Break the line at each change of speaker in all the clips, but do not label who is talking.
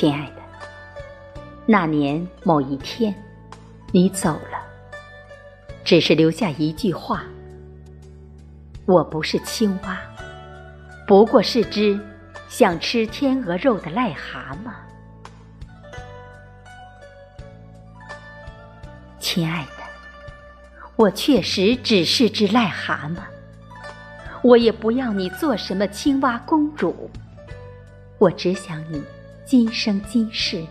亲爱的，那年某一天，你走了，只是留下一句话：“我不是青蛙，不过是只想吃天鹅肉的癞蛤蟆。”亲爱的，我确实只是只癞蛤蟆，我也不要你做什么青蛙公主，我只想你。今生今世，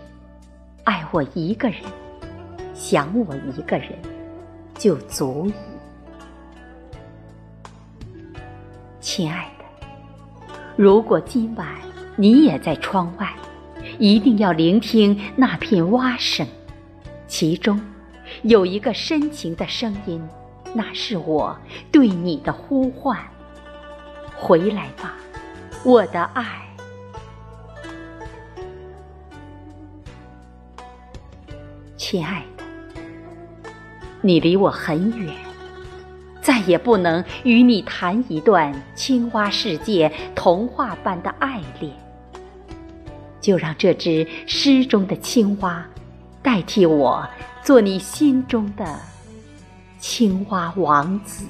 爱我一个人，想我一个人，就足矣。亲爱的，如果今晚你也在窗外，一定要聆听那片蛙声，其中有一个深情的声音，那是我对你的呼唤。回来吧，我的爱。亲爱的，你离我很远，再也不能与你谈一段青蛙世界童话般的爱恋。就让这只诗中的青蛙，代替我做你心中的青蛙王子。